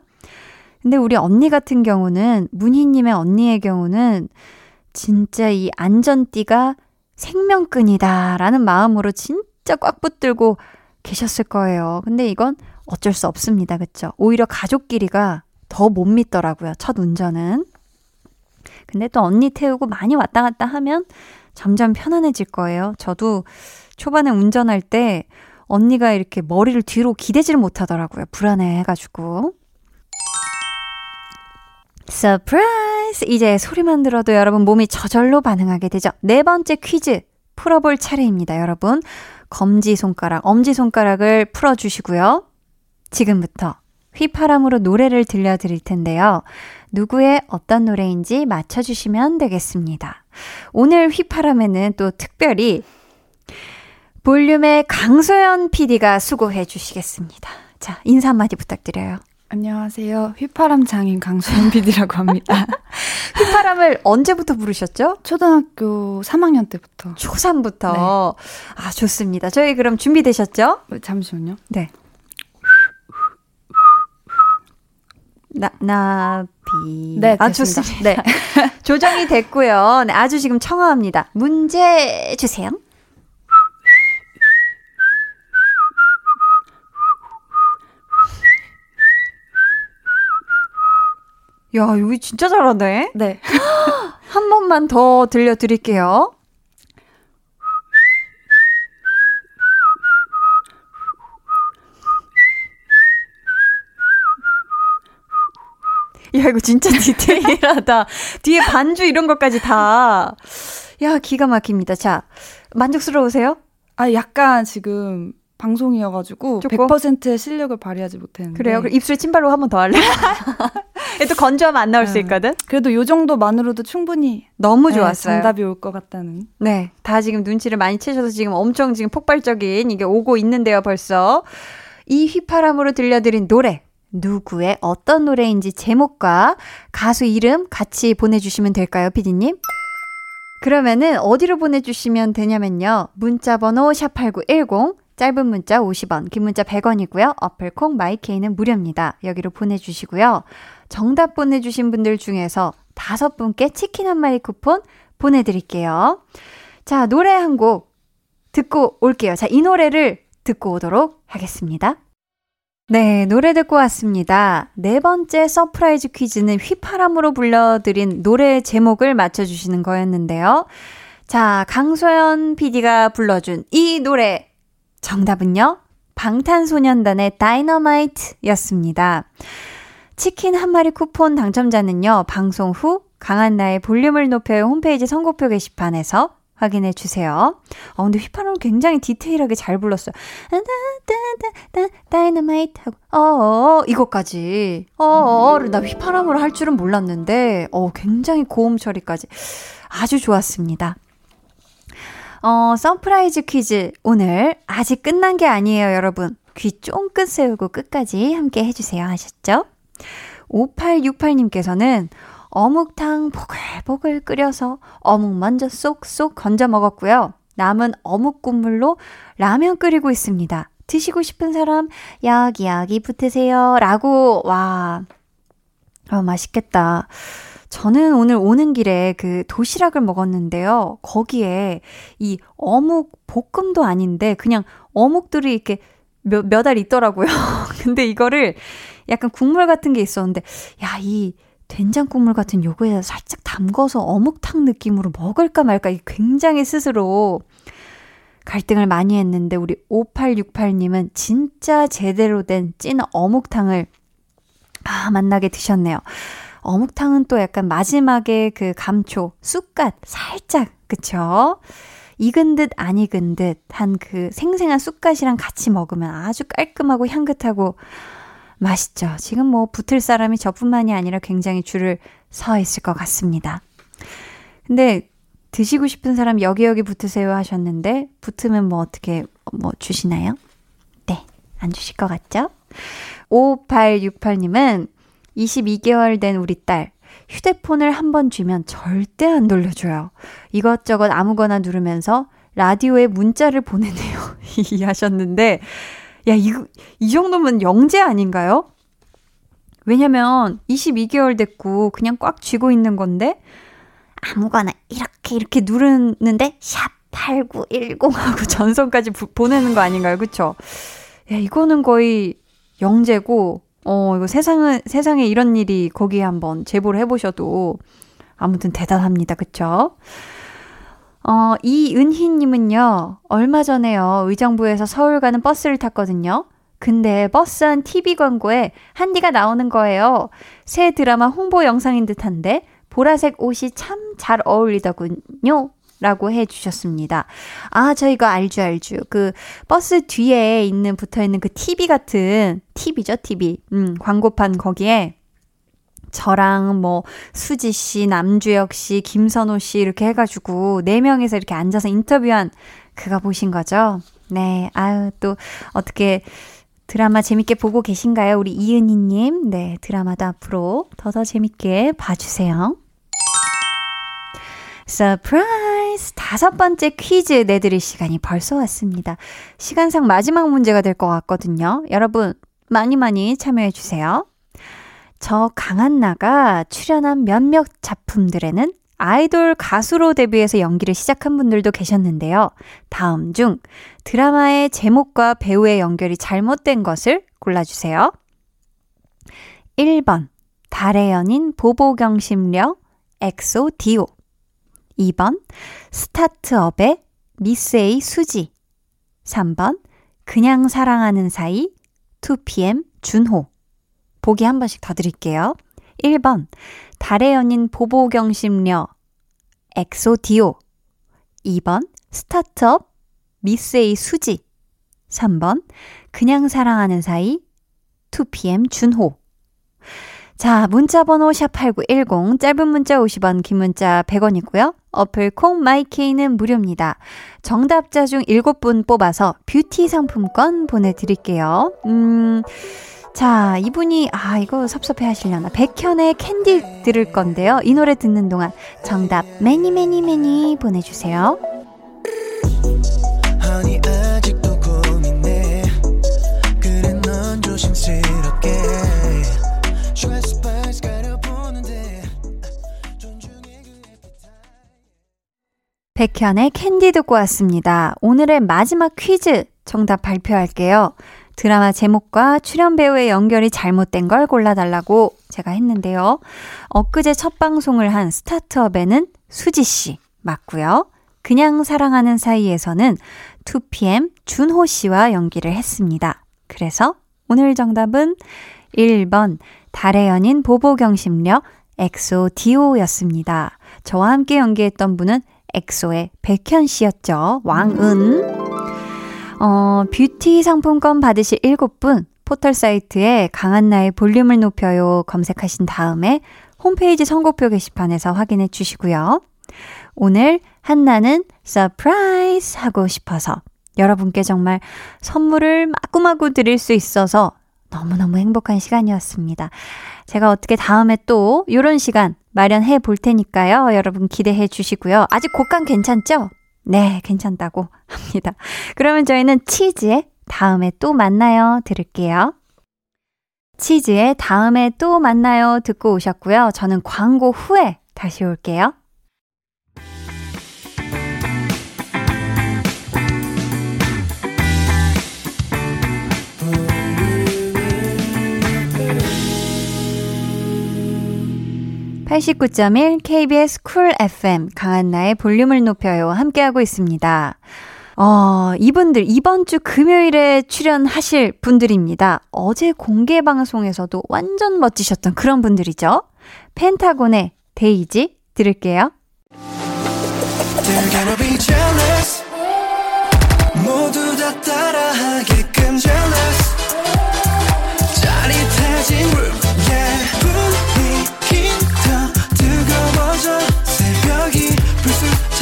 근데 우리 언니 같은 경우는, 문희님의 언니의 경우는, 진짜 이 안전띠가 생명끈이다라는 마음으로 진짜 꽉 붙들고 계셨을 거예요. 근데 이건 어쩔 수 없습니다. 그쵸? 오히려 가족끼리가 더 못 믿더라고요. 첫 운전은. 근데 또 언니 태우고 많이 왔다 갔다 하면 점점 편안해질 거예요. 저도 초반에 운전할 때 언니가 이렇게 머리를 뒤로 기대지를 못하더라고요. 불안해 해가지고. surprise! 이제 소리만 들어도 여러분 몸이 저절로 반응하게 되죠. 네 번째 퀴즈 풀어볼 차례입니다, 여러분. 검지손가락, 엄지손가락을 풀어주시고요. 지금부터 휘파람으로 노래를 들려드릴 텐데요. 누구의 어떤 노래인지 맞춰주시면 되겠습니다. 오늘 휘파람에는 또 특별히 볼륨의 강소연 PD가 수고해 주시겠습니다. 자, 인사 한마디 부탁드려요. 안녕하세요. 휘파람 장인 강수현 PD라고 합니다. 휘파람을 언제부터 부르셨죠? 초등학교 3학년 때부터. 초3부터. 네. 아, 좋습니다. 저희 그럼 준비되셨죠? 어, 잠시만요. 네. 나, 나비, 네, 아, 됐습니다. 좋습니다. 네. 조정이 됐고요. 네, 아주 지금 청아합니다. 문제 주세요. 야, 여기 진짜 잘하네. 네. 한 번만 더 들려드릴게요. 야, 이거 진짜 디테일하다. 뒤에 반주 이런 것까지 다. 야, 기가 막힙니다. 자, 만족스러우세요? 아, 약간 지금 방송이어가지고 조금? 100%의 실력을 발휘하지 못했는데. 그래요? 그럼 입술에 침발로 한 번 더 할래? 또 건조하면 안 나올 수 네. 있거든? 그래도 요 정도만으로도 충분히 너무 네, 좋았어요. 정답이 올 것 같다는. 네, 다 지금 눈치를 많이 채셔서 지금 엄청 지금 폭발적인 이게 오고 있는데요, 벌써. 이 휘파람으로 들려드린 노래. 누구의 어떤 노래인지 제목과 가수 이름 같이 보내주시면 될까요, 피디님? 그러면은 어디로 보내주시면 되냐면요. 문자번호 샵8910, 짧은 문자 50원, 긴 문자 100원이고요. 어플콩 마이케이는 무료입니다. 여기로 보내주시고요. 정답 보내주신 분들 중에서 다섯 분께 치킨 한 마리 쿠폰 보내드릴게요. 자, 노래 한 곡 듣고 올게요. 자, 이 노래를 듣고 오도록 하겠습니다. 네, 노래 듣고 왔습니다. 네 번째 surprise 퀴즈는 휘파람으로 불러드린 노래 제목을 맞춰주시는 거였는데요. 자, 강소연 PD가 불러준 이 노래 정답은요? 방탄소년단의 다이너마이트 였습니다. 치킨 한 마리 쿠폰 당첨자는요, 방송 후 강한 나의 볼륨을 높여요 홈페이지 선곡표 게시판에서 확인해 주세요. 어, 근데 휘파람 굉장히 디테일하게 잘 불렀어요. 다이너마이트 하고, 어어, 이거까지. 어어를 나 휘파람으로 할 줄은 몰랐는데, 어, 굉장히 고음 처리까지. 아주 좋았습니다. 어, surprise 퀴즈. 오늘 아직 끝난 게 아니에요, 여러분. 귀 쫑긋 세우고 끝까지 함께 해주세요. 아셨죠? 5868님께서는 어묵탕 보글보글 끓여서 어묵 먼저 쏙쏙 건져 먹었고요. 남은 어묵 국물로 라면 끓이고 있습니다. 드시고 싶은 사람 여기 붙으세요. 라고 와 아, 맛있겠다. 저는 오늘 오는 길에 그 도시락을 먹었는데요. 거기에 이 어묵 볶음도 아닌데 그냥 어묵들이 이렇게 몇, 몇알 있더라고요. 근데 이거를 약간 국물 같은 게 있었는데, 야, 이 된장 국물 같은 요거에 살짝 담궈서 어묵탕 느낌으로 먹을까 말까 이 굉장히 스스로 갈등을 많이 했는데, 우리 5868님은 진짜 제대로 된 찐 어묵탕을 아, 만나게 드셨네요. 어묵탕은 또 약간 마지막에 그 감초, 쑥갓 살짝, 그쵸? 익은 듯 안 익은 듯한 그 생생한 쑥갓이랑 같이 먹으면 아주 깔끔하고 향긋하고 맛있죠. 지금 뭐 붙을 사람이 저뿐만이 아니라 굉장히 줄을 서 있을 것 같습니다. 근데 드시고 싶은 사람 여기 여기 붙으세요 하셨는데 붙으면 뭐 어떻게 뭐 주시나요? 네, 안 주실 것 같죠? 5868님은 22개월 된 우리 딸 휴대폰을 한 번 쥐면 절대 안 돌려줘요. 이것저것 아무거나 누르면서 라디오에 문자를 보내네요. 하셨는데, 야, 이, 이 정도면 영재 아닌가요? 왜냐면 22개월 됐고 그냥 꽉 쥐고 있는 건데, 아무거나 이렇게 이렇게 누르는데, 샵 8910 하고 전송까지 부, 보내는 거 아닌가요? 그쵸? 야, 이거는 거의 영재고, 어, 이거 세상은, 세상에 이런 일이 거기에 한번 제보를 해 보셔도 아무튼 대단합니다. 그쵸? 어, 이은희님은요, 얼마 전에요, 의정부에서 서울 가는 버스를 탔거든요. 근데 버스 안 TV 광고에 한디가 나오는 거예요. 새 드라마 홍보 영상인 듯한데, 보라색 옷이 참 잘 어울리더군요. 라고 해 주셨습니다. 아, 저 이거 알죠, 알죠. 그, 버스 뒤에 있는, 붙어 있는 그 TV 같은, TV죠, TV. 음, 광고판 거기에 저랑 뭐, 수지 씨, 남주혁 씨, 김선호 씨 이렇게 해가지고, 네 명이서 이렇게 앉아서 인터뷰한 그거 보신 거죠? 네, 아유, 또, 어떻게, 드라마 재밌게 보고 계신가요? 우리 이은희님. 네, 드라마도 앞으로 더더 재밌게 봐주세요. surprise! 다섯 번째 퀴즈 내드릴 시간이 벌써 왔습니다. 시간상 마지막 문제가 될 것 같거든요. 여러분, 많이 많이 참여해주세요. 저 강한나가 출연한 몇몇 작품들에는 아이돌 가수로 데뷔해서 연기를 시작한 분들도 계셨는데요. 다음 중 드라마의 제목과 배우의 연결이 잘못된 것을 골라주세요. 1번, 달의 연인 보보경심려 엑소 디오 2번, 스타트업의 미스 A 수지 3번, 그냥 사랑하는 사이 2PM 준호 보기 한 번씩 더 드릴게요. 1번, 달의 연인 보보경심려 엑소 디오 2번, 스타트업 A 수지 3번, 그냥 사랑하는 사이 2PM 준호 자, 문자 번호 샵8910 짧은 문자 50원, 긴 문자 100원이고요. 어플 콩 마이케이는 무료입니다. 정답자 중 7분 뽑아서 뷰티 상품권 보내 드릴게요. 음 자, 이분이, 아, 이거 섭섭해 하시려나. 백현의 캔디 들을 건데요. 이 노래 듣는 동안 정답 매니 매니 매니 보내주세요. 백현의 캔디 듣고 왔습니다. 오늘의 마지막 퀴즈 정답 발표할게요. 드라마 제목과 출연 배우의 연결이 잘못된 걸 골라달라고 제가 했는데요. 엊그제 첫 방송을 한 스타트업에는 수지씨 맞고요. 그냥 사랑하는 사이에서는 2PM 준호 씨와 연기를 했습니다. 그래서 오늘 정답은 1번 달의 연인 보보경심려 엑소 디오였습니다. 저와 함께 연기했던 분은 엑소의 백현 씨였죠. 왕은. 어, 뷰티 상품권 받으실 7분 포털 사이트에 강한나의 볼륨을 높여요 검색하신 다음에 홈페이지 선곡표 게시판에서 확인해 주시고요. 오늘 한나는 surprise 하고 싶어서 여러분께 정말 선물을 마구마구 드릴 수 있어서 너무너무 행복한 시간이었습니다. 제가 어떻게 다음에 또 이런 시간 마련해 볼 테니까요. 여러분 기대해 주시고요. 아직 곡감 괜찮죠? 네, 괜찮다고 합니다. 그러면 저희는 치즈의 다음에 또 만나요 들을게요. 치즈의 다음에 또 만나요 듣고 오셨고요. 저는 광고 후에 다시 올게요. (89.1) KBS 쿨 FM 강한나의 볼륨을 높여요 함께하고 있습니다. 어, 이분들 이번 주 금요일에 출연하실 분들입니다. 어제 공개 방송에서도 완전 멋지셨던 그런 분들이죠. 펜타곤의 데이지 들을게요.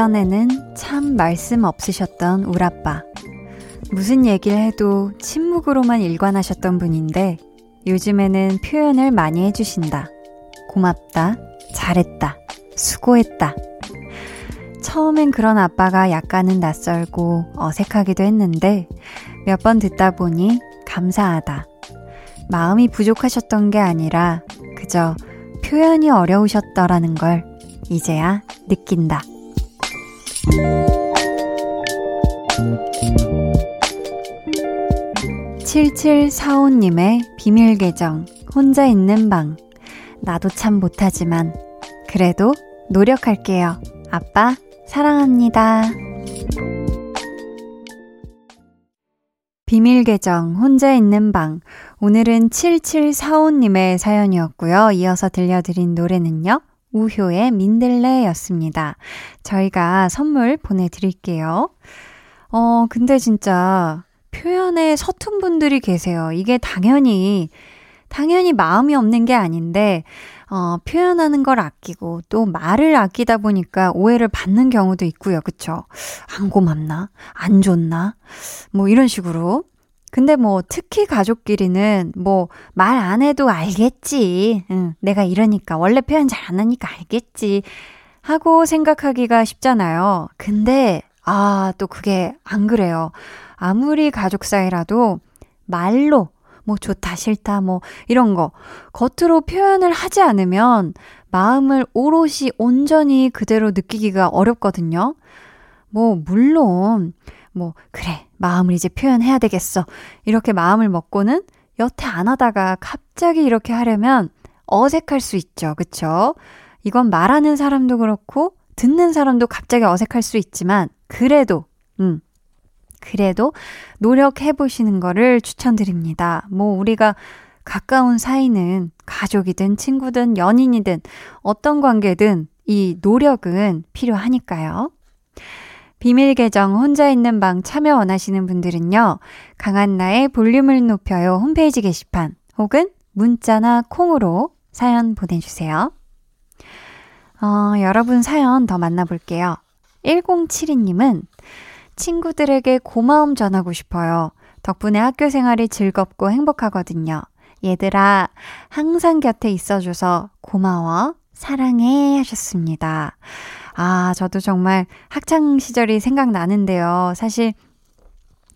예전에는 참 말씀 없으셨던 우라빠. 무슨 얘기를 해도 침묵으로만 일관하셨던 분인데 요즘에는 표현을 많이 해주신다. 고맙다. 잘했다. 수고했다. 처음엔 그런 아빠가 약간은 낯설고 어색하기도 했는데 몇 번 듣다 보니 감사하다. 마음이 부족하셨던 게 아니라 그저 표현이 어려우셨더라는 걸 이제야 느낀다. 7745님의 비밀 계정, 혼자 있는 방. 나도 참 못하지만, 그래도 노력할게요. 아빠, 사랑합니다. 비밀 계정, 혼자 있는 방. 오늘은 7745님의 사연이었고요. 이어서 들려드린 노래는요. 우효의 민들레였습니다. 저희가 선물 보내드릴게요. 어, 근데 진짜 표현에 서툰 분들이 계세요. 이게 당연히, 당연히 마음이 없는 게 아닌데, 어, 표현하는 걸 아끼고 또 말을 아끼다 보니까 오해를 받는 경우도 있고요. 그쵸? 안 고맙나? 안 좋나? 뭐 이런 식으로. 근데 뭐 특히 가족끼리는 뭐 말 안 해도 알겠지. 응, 내가 이러니까 원래 표현 잘 안 하니까 알겠지. 하고 생각하기가 쉽잖아요. 근데 아, 또 그게 안 그래요. 아무리 가족 사이라도 말로 뭐 좋다 싫다 뭐 이런 거 겉으로 표현을 하지 않으면 마음을 오롯이 온전히 그대로 느끼기가 어렵거든요. 뭐 물론 뭐 그래 마음을 이제 표현해야 되겠어 이렇게 마음을 먹고는 여태 안 하다가 갑자기 이렇게 하려면 어색할 수 있죠. 그쵸? 이건 말하는 사람도 그렇고 듣는 사람도 갑자기 어색할 수 있지만 그래도 음 그래도 노력해 보시는 거를 추천드립니다. 뭐 우리가 가까운 사이는 가족이든 친구든 연인이든 어떤 관계든 이 노력은 필요하니까요. 비밀 계정 혼자 있는 방 참여 원하시는 분들은요. 강한나의 볼륨을 높여요 홈페이지 게시판 혹은 문자나 콩으로 사연 보내주세요. 어, 여러분 사연 더 만나볼게요. 1072님은 친구들에게 고마움 전하고 싶어요. 덕분에 학교 생활이 즐겁고 행복하거든요. 얘들아, 항상 곁에 있어줘서 고마워. 사랑해. 하셨습니다. 아, 저도 정말 학창 시절이 생각나는데요. 사실,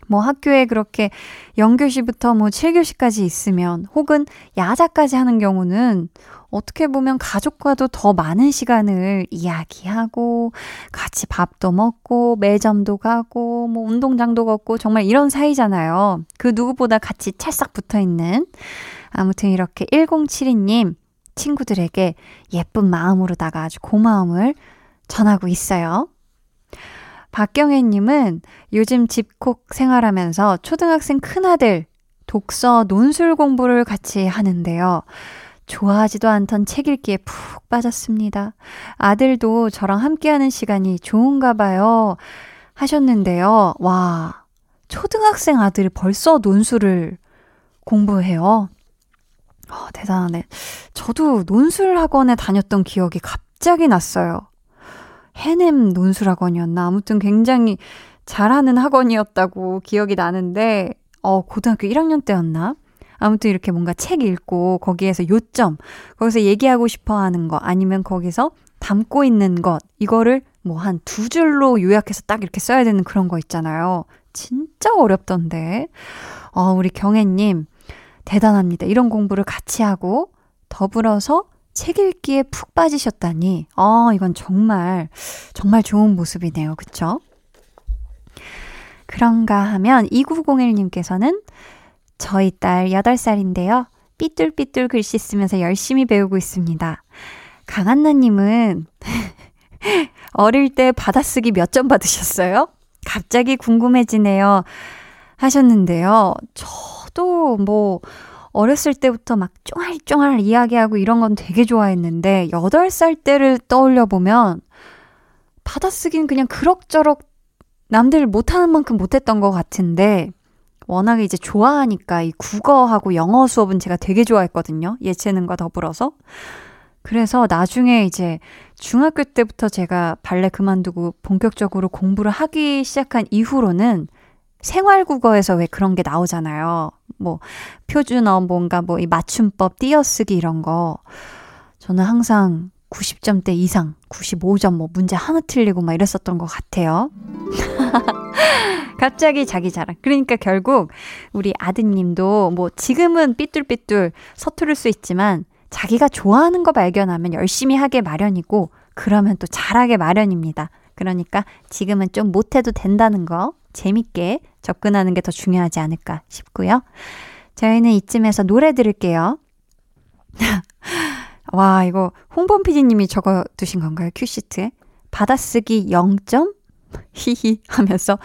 뭐 학교에 그렇게 0교시부터 뭐 7교시까지 있으면 혹은 야자까지 하는 경우는 어떻게 보면 가족과도 더 많은 시간을 이야기하고 같이 밥도 먹고 매점도 가고 뭐 운동장도 걷고 정말 이런 사이잖아요. 그 누구보다 같이 찰싹 붙어 있는 아무튼 이렇게 1072님 친구들에게 예쁜 마음으로다가 아주 고마움을 전하고 있어요. 박경혜님은 요즘 집콕 생활하면서 초등학생 큰아들 독서 논술 공부를 같이 하는데요. 좋아하지도 않던 책 읽기에 푹 빠졌습니다. 아들도 저랑 함께하는 시간이 좋은가 봐요. 하셨는데요. 와, 초등학생 아들이 벌써 논술을 공부해요. 어, 대단하네. 저도 논술 학원에 다녔던 기억이 갑자기 났어요. 해냄 논술 학원이었나? 아무튼 굉장히 잘하는 학원이었다고 기억이 나는데, 어, 고등학교 1학년 때였나? 아무튼 이렇게 뭔가 책 읽고 거기에서 요점, 거기서 얘기하고 싶어 하는 거, 아니면 거기서 담고 있는 것, 이거를 뭐 한 두 줄로 요약해서 딱 이렇게 써야 되는 그런 거 있잖아요. 진짜 어렵던데. 어, 우리 경혜님, 대단합니다. 이런 공부를 같이 하고 더불어서 책 읽기에 푹 빠지셨다니, 어, 이건 정말, 정말 좋은 모습이네요. 그쵸? 그런가 하면 2901님께서는 저희 딸 8살인데요. 삐뚤삐뚤 글씨 쓰면서 열심히 배우고 있습니다. 강한나님은 어릴 때 받아쓰기 몇 점 받으셨어요? 갑자기 궁금해지네요. 하셨는데요. 저도 뭐, 어렸을 때부터 막 쫑알쫑알 이야기하고 이런 건 되게 좋아했는데, 8살 때를 떠올려 보면, 받아쓰기는 그냥 그럭저럭 남들 못하는 만큼 못했던 것 같은데, 워낙에 이제 좋아하니까 이 국어하고 영어 수업은 제가 되게 좋아했거든요. 예체능과 더불어서. 그래서 나중에 이제 중학교 때부터 제가 발레 그만두고 본격적으로 공부를 하기 시작한 이후로는 생활국어에서 왜 그런 게 나오잖아요. 뭐, 표준어, 뭔가 뭐, 이 맞춤법, 띄어쓰기 이런 거. 저는 항상 90점대 이상, 95점, 뭐, 문제 하나 틀리고 막 이랬었던 것 같아요. 갑자기 자기 자랑. 그러니까 결국 우리 아드님도 뭐 지금은 삐뚤삐뚤 서투를 수 있지만 자기가 좋아하는 거 발견하면 열심히 하게 마련이고 그러면 또 잘하게 마련입니다. 그러니까 지금은 좀 못해도 된다는 거 재밌게 접근하는 게 더 중요하지 않을까 싶고요. 저희는 이쯤에서 노래 들을게요. 와, 이거 홍범 PD님이 적어 두신 건가요? 큐시트에? 받아쓰기 0점? 히히 하면서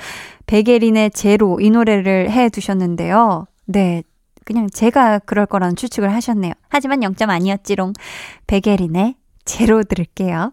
베게린의 제로 이 노래를 해 두셨는데요. 네. 그냥 제가 그럴 거라는 추측을 하셨네요. 하지만 0점 아니었지롱. 백예린의 제로 들을게요.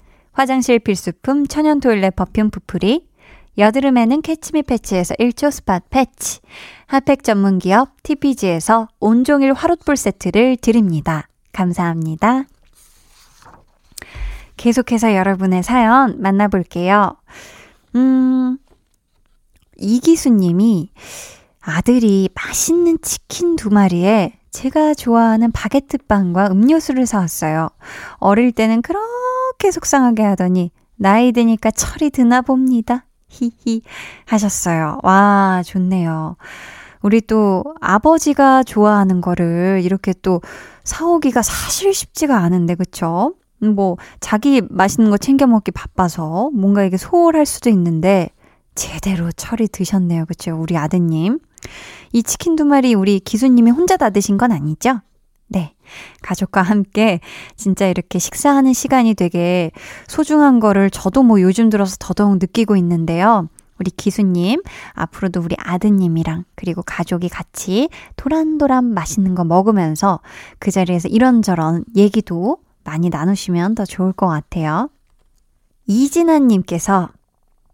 화장실 필수품 천연 toilet perfume 푸풀이 여드름에는 캐치미 패치에서 1초 spot patch 핫팩 전문 기업 TPG에서 온종일 화롯불 세트를 드립니다. 감사합니다. 계속해서 여러분의 사연 만나볼게요. 음, 이기수님이 아들이 맛있는 치킨 두 마리에 제가 좋아하는 바게트 빵과 음료수를 사왔어요. 어릴 때는 그렇게 속상하게 하더니 나이 드니까 철이 드나 봅니다. 히히 하셨어요. 와, 좋네요. 우리 또 아버지가 좋아하는 거를 이렇게 또 사오기가 사실 쉽지가 않은데, 그쵸? 뭐, 자기 맛있는 거 챙겨 먹기 바빠서 뭔가 이게 소홀할 수도 있는데, 제대로 철이 드셨네요. 그쵸? 우리 아드님. 이 치킨 두 마리 우리 기수님이 혼자 다 드신 건 아니죠? 네. 가족과 함께 진짜 이렇게 식사하는 시간이 되게 소중한 거를 저도 뭐 요즘 들어서 더더욱 느끼고 있는데요. 우리 기수님, 앞으로도 우리 아드님이랑 그리고 가족이 같이 도란도란 맛있는 거 먹으면서 그 자리에서 이런저런 얘기도 많이 나누시면 더 좋을 것 같아요. 이진아님께서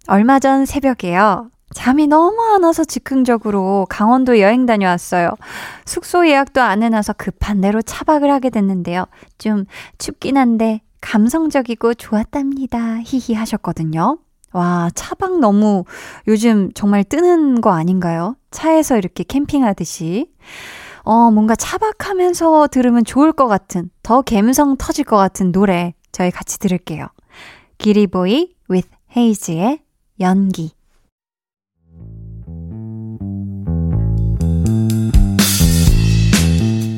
얼마 전 새벽에요. 잠이 너무 안 와서 즉흥적으로 강원도 여행 다녀왔어요. 숙소 예약도 안 해놔서 급한 대로 차박을 하게 됐는데요. 좀 춥긴 한데 감성적이고 좋았답니다. 히히 하셨거든요. 와, 차박 너무 요즘 정말 뜨는 거 아닌가요? 차에서 이렇게 캠핑하듯이. 어, 뭔가 차박하면서 들으면 좋을 것 같은, 더 감성 터질 것 같은 노래 저희 같이 들을게요. 기리보이 with 헤이즈의 연기.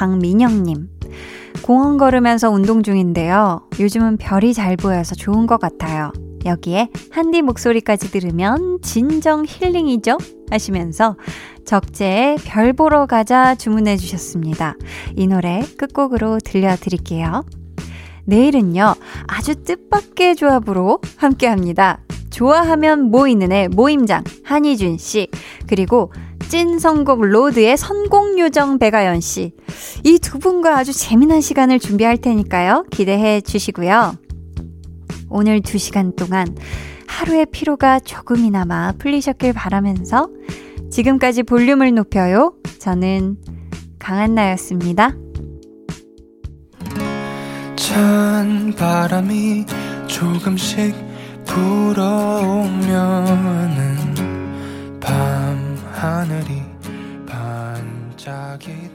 박민영님. 공원 걸으면서 운동 중인데요. 요즘은 별이 잘 보여서 좋은 것 같아요. 여기에 한디 목소리까지 들으면 진정 힐링이죠? 하시면서 적재의 별 보러 가자 주문해 주셨습니다. 이 노래 끝곡으로 들려드릴게요. 내일은요, 아주 뜻밖의 조합으로 함께 합니다. 좋아하면 모이는 애 모임장 한희준 씨, 그리고 찐 선곡 로드의 선곡 요정 배가연 씨. 이 두 분과 아주 재미난 시간을 준비할 테니까요. 기대해 주시고요. 오늘 두 시간 동안 하루의 피로가 조금이나마 풀리셨길 바라면서 지금까지 볼륨을 높여요. 저는 강한나였습니다. 찬 바람이 조금씩 불어오면은 밤 하늘이 반짝이더라